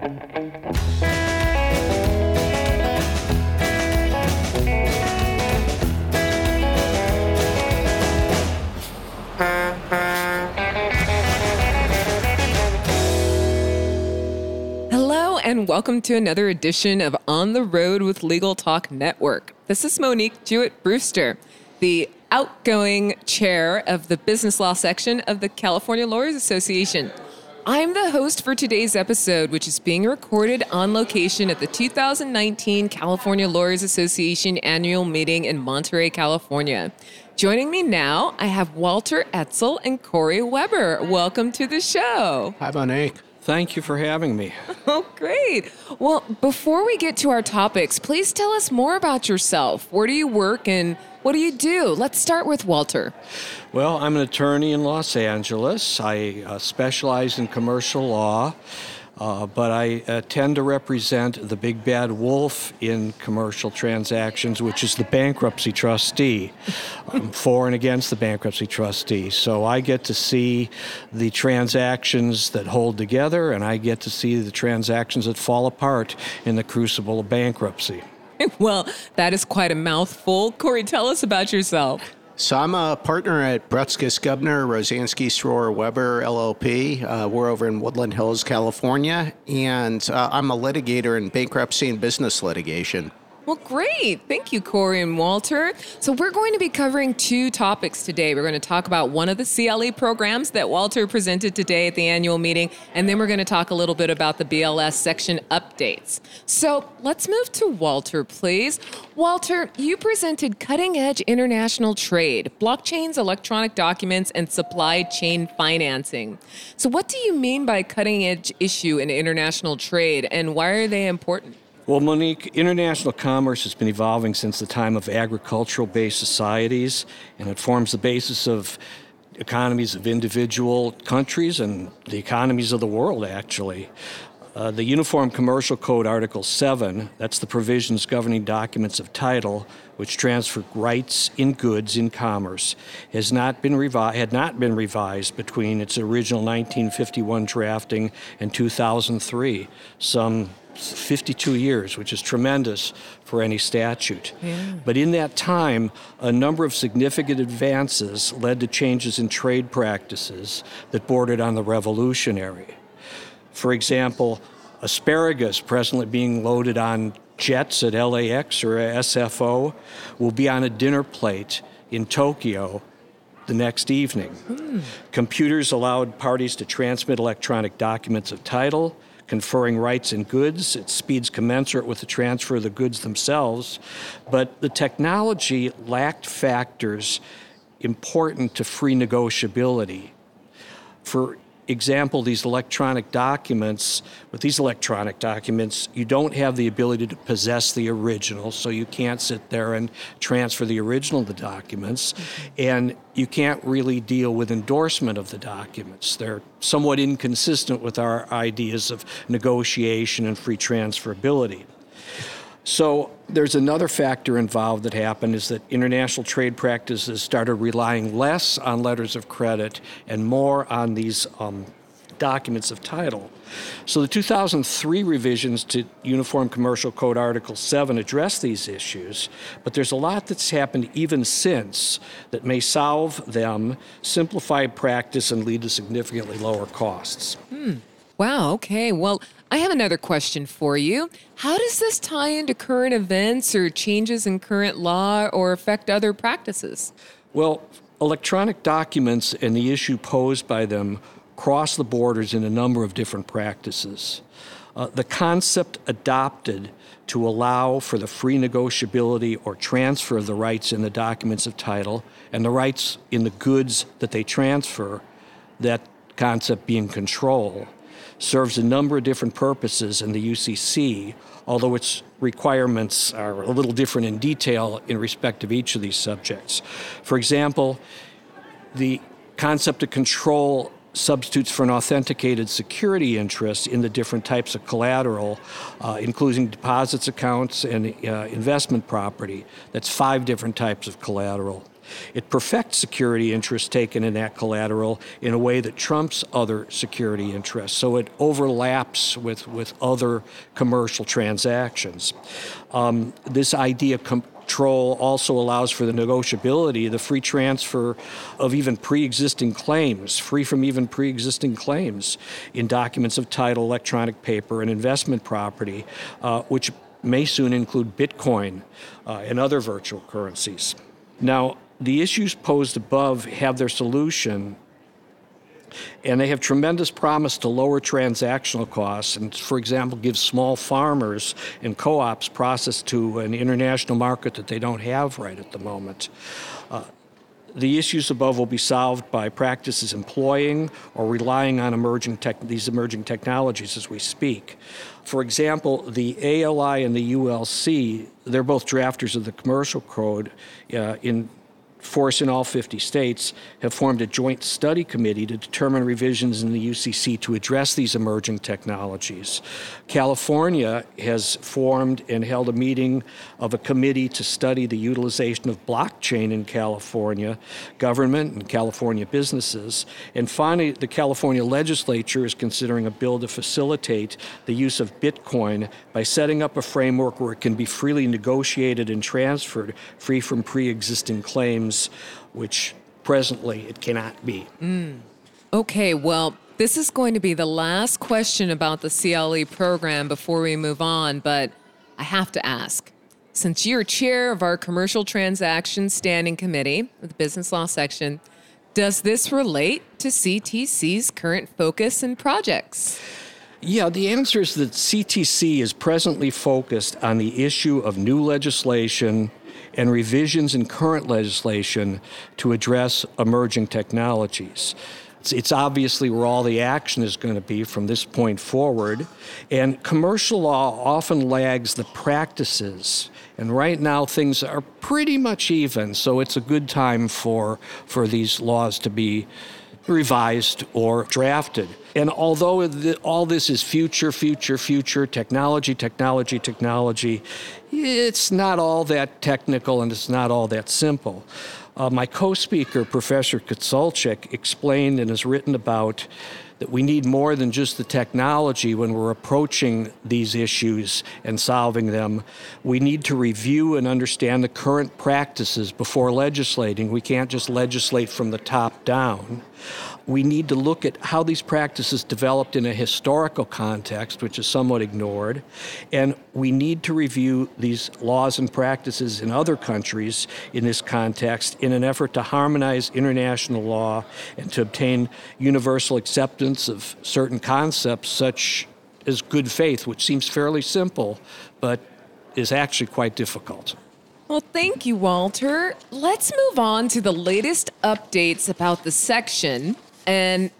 Hello, and welcome to another edition of On the Road with Legal Talk Network. This is Monique Jewett Brewster, the outgoing chair of the business law section of the California Lawyers Association. I'm the host for today's episode, which is being recorded on location at the 2019 California Lawyers Association annual meeting in Monterey, California. Joining me now, I have Walter Oetzell and Corey Weber. Welcome to the show. Hi, Monique. Thank you for having me. Oh, great. Well, before we get to our topics, please tell us more about yourself. Where do you work and what do you do? Let's start with Walter. Well, I'm an attorney in Los Angeles. I uh, specialize in commercial law, uh, but I uh, tend to represent the big bad wolf in commercial transactions, which is the bankruptcy trustee, um, for and against the bankruptcy trustee. So I get to see the transactions that hold together, and I get to see the transactions that fall apart in the crucible of bankruptcy. Well, that is quite a mouthful. Corey, tell us about yourself. So I'm a partner at Brutzkus Gubner, Rozansky, Seror, Weber, LLP. Uh, we're over in Woodland Hills, California, and uh, I'm a litigator in bankruptcy and business litigation. Well, great. Thank you, Corey and Walter. So, we're going to be covering two topics today. We're going to talk about one of the CLE programs that Walter presented today at the annual meeting, and then we're going to talk a little bit about the BLS section updates. So, let's move to Walter, please. Walter, you presented cutting edge international trade, blockchains, electronic documents, and supply chain financing. So, what do you mean by cutting edge issue in international trade, and why are they important? Well, Monique, international commerce has been evolving since the time of agricultural based societies, and it forms the basis of economies of individual countries and the economies of the world, actually. Uh, the Uniform Commercial Code, Article 7, that's the provisions governing documents of title, which transfer rights in goods in commerce, has not been revi- had not been revised between its original 1951 drafting and 2003, some 52 years, which is tremendous for any statute. Yeah. But in that time, a number of significant advances led to changes in trade practices that bordered on the revolutionary. For example, asparagus presently being loaded on jets at LAX or SFO will be on a dinner plate in Tokyo the next evening. Hmm. Computers allowed parties to transmit electronic documents of title, conferring rights in goods at speeds commensurate with the transfer of the goods themselves. But the technology lacked factors important to free negotiability. For example, these electronic documents, with these electronic documents, you don't have the ability to possess the original, so you can't sit there and transfer the original of the documents. Mm-hmm. And you can't really deal with endorsement of the documents. They're somewhat inconsistent with our ideas of negotiation and free transferability. So there's another factor involved that happened is that international trade practices started relying less on letters of credit and more on these um, documents of title. So the 2003 revisions to Uniform Commercial Code Article 7 address these issues, but there's a lot that's happened even since that may solve them, simplify practice, and lead to significantly lower costs. Wow, okay. Well, I have another question for you. How does this tie into current events or changes in current law or affect other practices? Well, electronic documents and the issue posed by them cross the borders in a number of different practices. Uh, the concept adopted to allow for the free negotiability or transfer of the rights in the documents of title and the rights in the goods that they transfer, that concept being control, serves a number of different purposes in the UCC, although its requirements are a little different in detail in respect of each of these subjects. For example, the concept of control substitutes for an authenticated security interest in the different types of collateral, uh, including deposits accounts and uh, investment property. That's five different types of collateral. It perfects security interests taken in that collateral in a way that trumps other security interests. So it overlaps with, with other commercial transactions. Um, this idea com- control also allows for the negotiability, the free transfer of even pre existing claims, free from even pre existing claims in documents of title, electronic paper, and investment property, uh, which may soon include Bitcoin uh, and other virtual currencies. Now, the issues posed above have their solution and they have tremendous promise to lower transactional costs and, for example, give small farmers and co ops process to an international market that they don't have right at the moment. Uh, the issues above will be solved by practices employing or relying on emerging tech, these emerging technologies as we speak. For example, the ALI and the ULC, they're both drafters of the commercial code uh, in force in all 50 states have formed a joint study committee to determine revisions in the UCC to address these emerging technologies. California has formed and held a meeting of a committee to study the utilization of blockchain in California government and California businesses. And finally, the California legislature is considering a bill to facilitate the use of Bitcoin by setting up a framework where it can be freely negotiated and transferred, free from pre existing claims which presently it cannot be. Mm. Okay, well, this is going to be the last question about the CLE program before we move on, but I have to ask. Since you're chair of our Commercial Transactions Standing Committee, with the Business Law section, does this relate to CTC's current focus and projects? Yeah, the answer is that CTC is presently focused on the issue of new legislation and revisions in current legislation to address emerging technologies. It's, it's, obviously where all the action is going to be from this point forward. And commercial law often lags the practices. And right now, things are pretty much even. So it's a good time for, for these laws to be revised or drafted. And although all this is future, future, future, technology, technology, technology, it's not all that technical and it's not all that simple. Uh, my co speaker, Professor Kozolchyk, explained and has written about that we need more than just the technology when we're approaching these issues and solving them. We need to review and understand the current practices before legislating. We can't just legislate from the top down we need to look at how these practices developed in a historical context, which is somewhat ignored, and we need to review these laws and practices in other countries in this context in an effort to harmonize international law and to obtain universal acceptance of certain concepts such as good faith, which seems fairly simple, but is actually quite difficult. Well, thank you, Walter. Let's move on to the latest updates about the section and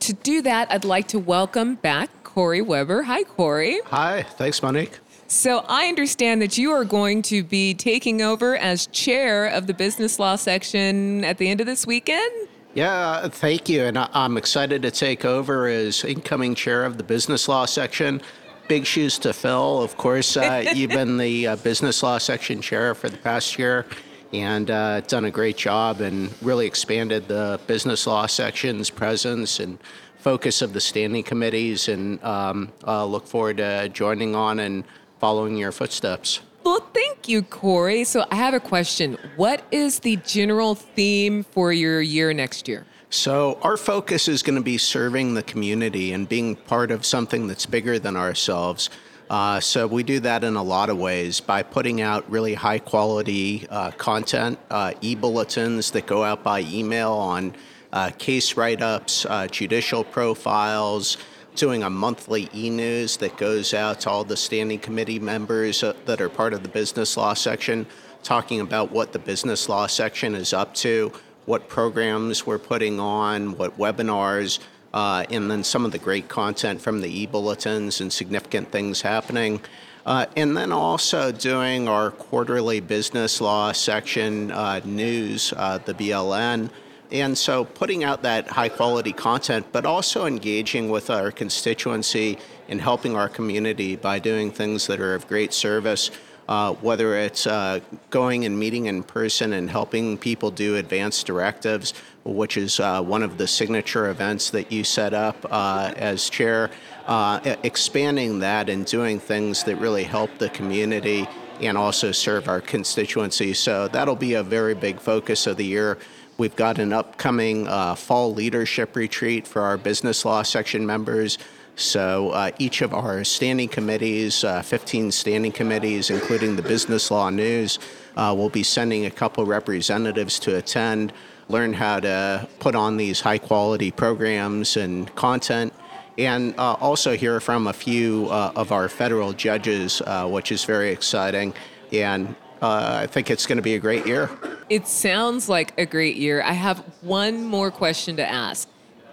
to do that, I'd like to welcome back Corey Weber. Hi, Corey. Hi. Thanks, Monique. So I understand that you are going to be taking over as chair of the business law section at the end of this weekend. Yeah, thank you. And I'm excited to take over as incoming chair of the business law section. Big shoes to fill. Of course, uh, you've been the uh, business law section chair for the past year and uh, done a great job and really expanded the business law section's presence and focus of the standing committees. And um, uh, look forward to joining on and following your footsteps. Well, thank you, Corey. So I have a question. What is the general theme for your year next year? So, our focus is going to be serving the community and being part of something that's bigger than ourselves. Uh, so we do that in a lot of ways by putting out really high quality uh, content, uh, e bulletins that go out by email on uh, case write ups, uh, judicial profiles, doing a monthly e news that goes out to all the standing committee members uh, that are part of the business law section, talking about what the business law section is up to, what programs we're putting on, what webinars uh, and then some of the great content from the e-bulletins and significant things happening. Uh, and then also doing our quarterly business law section uh, news, uh, the BLN. And so putting out that high quality content, but also engaging with our constituency and helping our community by doing things that are of great service. Uh, whether it's uh, going and meeting in person and helping people do advanced directives, which is uh, one of the signature events that you set up uh, as chair, uh, expanding that and doing things that really help the community and also serve our constituency. So that'll be a very big focus of the year. We've got an upcoming uh, fall leadership retreat for our business law section members. So uh, each of our standing committees, uh, 15 standing committees, including the Business Law News, uh, will be sending a couple representatives to attend, learn how to put on these high quality programs and content, and uh, also hear from a few uh, of our federal judges, uh, which is very exciting. And I think it's going to be a great year. It sounds like a great year. I have one more question to ask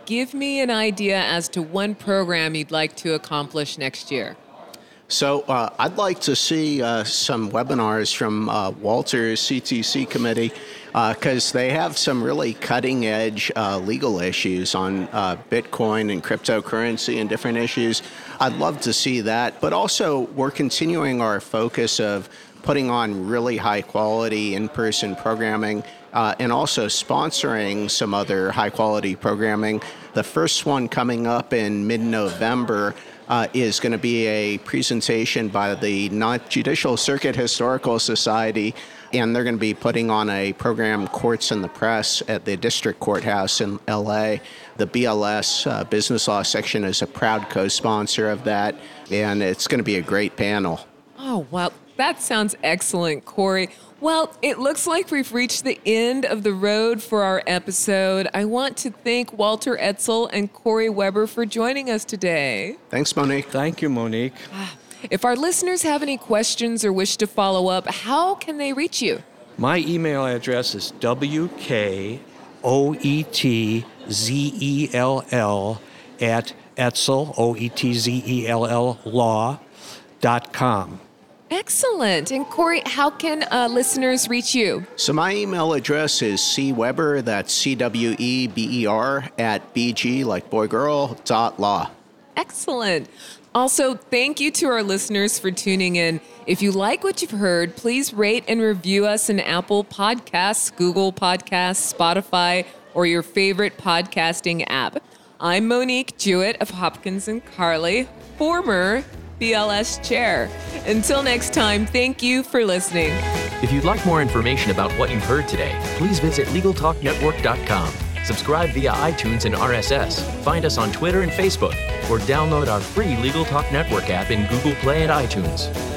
give me an idea as to one program you'd like to accomplish next year. So uh, I'd like to see uh, some webinars from uh, Walter's CTC committee because uh, they have some really cutting edge uh, legal issues on uh, Bitcoin and cryptocurrency and different issues. I'd love to see that. But also, we're continuing our focus of putting on really high quality in person programming uh, and also sponsoring some other high quality programming. The first one coming up in mid November. Uh, is going to be a presentation by the Ninth Judicial Circuit Historical Society, and they're going to be putting on a program, Courts in the Press, at the District Courthouse in LA. The BLS uh, Business Law section is a proud co sponsor of that, and it's going to be a great panel. Oh, well, that sounds excellent, Corey. Well, it looks like we've reached the end of the road for our episode. I want to thank Walter Oetzell and Corey Weber for joining us today. Thanks, Monique. Thank you, Monique. Ah, if our listeners have any questions or wish to follow up, how can they reach you? My email address is wkoetzell at oetzell, O-E-T-Z-E-L-L, law.com. Excellent. And Corey, how can uh, listeners reach you? So my email address is cweber, that's C-W-E-B-E-R, at bg, like boy girl, dot law. Excellent. Also, thank you to our listeners for tuning in. If you like what you've heard, please rate and review us in Apple Podcasts, Google Podcasts, Spotify, or your favorite podcasting app. I'm Monique Jewett of Hopkins and Carley, former BLS chair. Until next time, thank you for listening. If you'd like more information about what you've heard today, please visit LegalTalkNetwork.com. Subscribe via iTunes and RSS. Find us on Twitter and Facebook, or download our free Legal Talk Network app in Google Play and iTunes.